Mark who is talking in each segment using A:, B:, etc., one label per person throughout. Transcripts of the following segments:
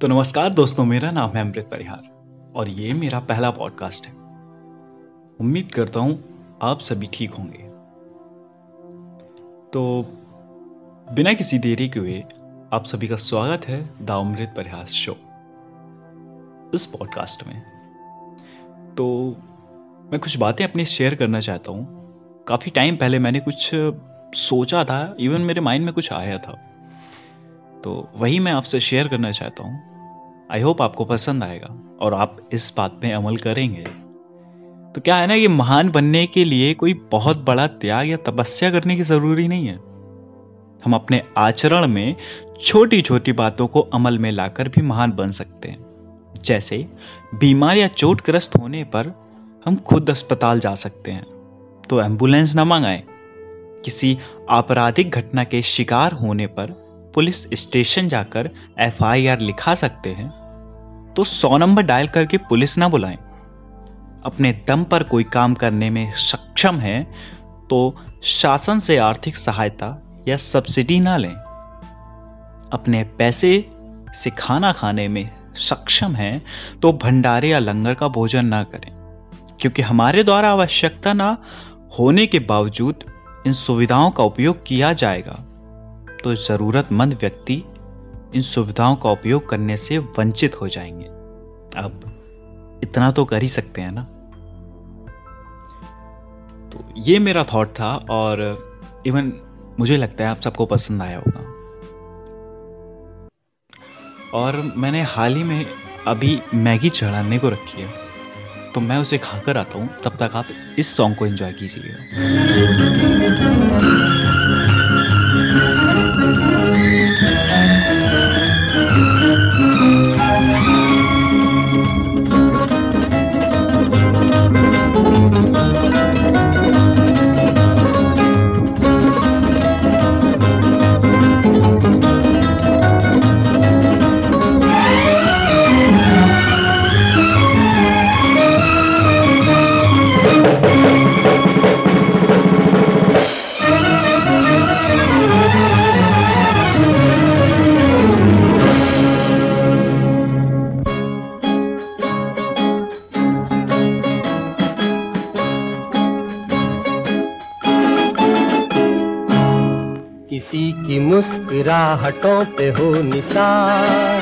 A: तो नमस्कार दोस्तों, मेरा नाम है अमृत परिहार और ये मेरा पहला पॉडकास्ट है। उम्मीद करता हूँ आप सभी ठीक होंगे। तो बिना किसी देरी के हुए आप सभी का स्वागत है द अमृत परिहार शो, इस पॉडकास्ट में। तो मैं कुछ बातें अपनी शेयर करना चाहता हूँ। काफ़ी टाइम पहले मैंने कुछ सोचा था इवन मेरे माइंड में कुछ आया था। तो वही मैं आपसे शेयर करना चाहता हूँ। आई होप आपको पसंद आएगा और आप इस बात पे अमल करेंगे। तो क्या है ना कि महान बनने के लिए कोई बहुत बड़ा त्याग या तपस्या करने की ज़रूरी नहीं है। हम अपने आचरण में छोटी छोटी बातों को अमल में लाकर भी महान बन सकते हैं। जैसे, बीमार या चोटग्रस्त होने पर हम खुद अस्पताल जा सकते हैं। तो एंबुलेंस ना मंगाएँ। किसी आपराधिक घटना के शिकार होने पर पुलिस स्टेशन जाकर एफआईआर लिखा सकते हैं तो सौ नंबर डायल करके पुलिस ना बुलाएँ। अपने दम पर कोई काम करने में सक्षम है तो शासन से आर्थिक सहायता या सब्सिडी ना लें। अपने पैसे से खाना खाने में सक्षम है तो भंडारे या लंगर का भोजन ना करें, क्योंकि हमारे द्वारा आवश्यकता ना होने के बावजूद इन सुविधाओं का उपयोग किया जाएगा। तो ज़रूरतमंद व्यक्ति इन सुविधाओं का उपयोग करने से वंचित हो जाएँगे। अब इतना तो कर ही सकते हैं ना? तो ये मेरा थॉट था और इवन मुझे लगता है आप सबको पसंद आया होगा। और मैंने हाल ही में अभी मैगी चढ़ाने को रखी है तो मैं उसे खाकर आता हूँ। तब तक आप इस सॉन्ग को एंजॉय कीजिए
B: की मुस्कुराहटों पे हो निसार।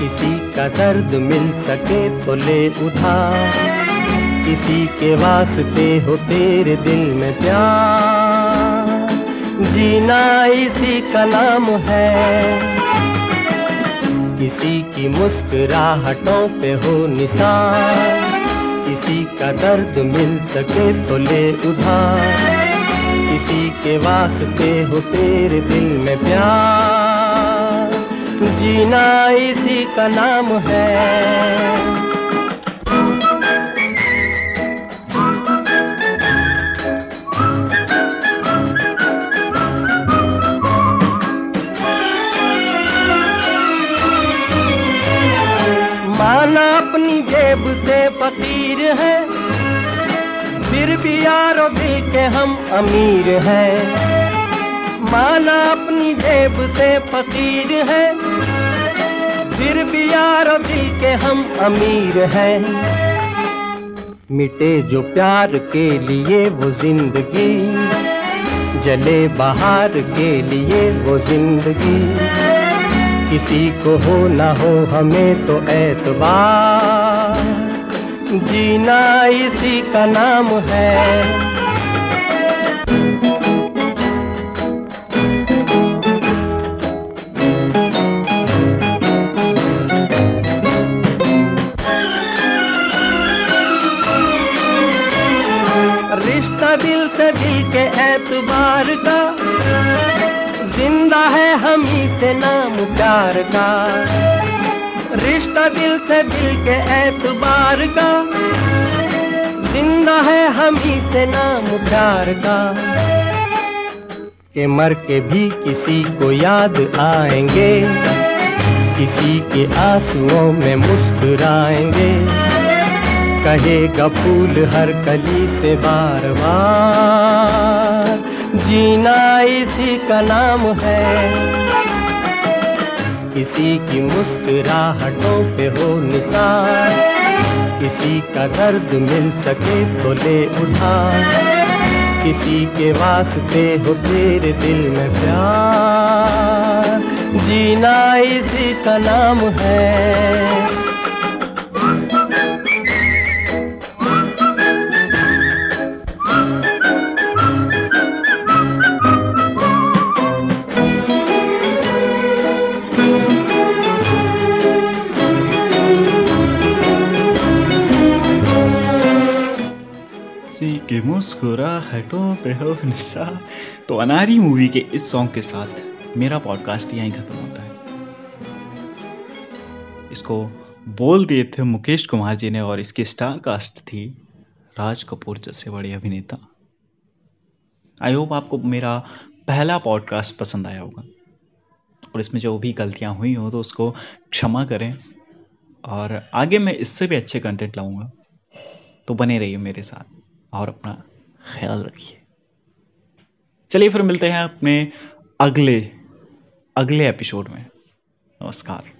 B: किसी का दर्द मिल सके तो ले उधार। किसी के वास्ते हो तेरे दिल में प्यार। जीना इसी का नाम है। किसी की मुस्कुराहटों पे हो निसार। किसी का दर्द मिल सके तो ले उधार। के वास्ते हो तेरे दिल में प्यार। जीना इसी का नाम है। माना अपनी जेब से फकीर है। फिर भी यारो के हम अमीर हैं। माना अपनी जेब से फकीर है। फिर भी यारो के हम अमीर हैं। मिटे जो प्यार के लिए वो ज़िंदगी, जले बहार के लिए वो ज़िंदगी। किसी को हो ना हो हमें तो एतबार जीना इसी का नाम है। रिश्ता दिल से दिल के एतबार का, ज़िंदा है हम ही से नाम प्यार का। रिश्ता दिल से दिल के एतबार का। ज़िंदा है हम ही से नाम प्यार का। के मर के भी किसी को याद आएँगे, किसी के आंसुओं में मुस्कुराएँगे। कहेगा फूल हर कली से बार बार जीना इसी का नाम है। किसी की मुस्कुराहटों पे हो निशान किसी का दर्द मिल सके तो ले उठा किसी के वास्ते हो तेरे दिल में प्यार। जीना इसी का नाम है।
A: किसी के मुस्कुराहटों पे निशा। तो अनारी मूवी के इस सॉन्ग के साथ मेरा पॉडकास्ट यहीं खत्म होता है। इसको बोल दिए थे मुकेश कुमार जी ने और इसकी स्टार कास्ट थी राज कपूर जैसे बड़े अभिनेता। आई होप आपको मेरा पहला पॉडकास्ट पसंद आया होगा। और इसमें जो भी गलतियाँ हुई हो तो उसको क्षमा करें। और आगे मैं इससे भी अच्छे कंटेंट लाऊँगा। तो बने रहिए मेरे साथ। और अपना ख्याल रखिए। चलिए फिर मिलते हैं अपने अगले अगले एपिसोड में। नमस्कार।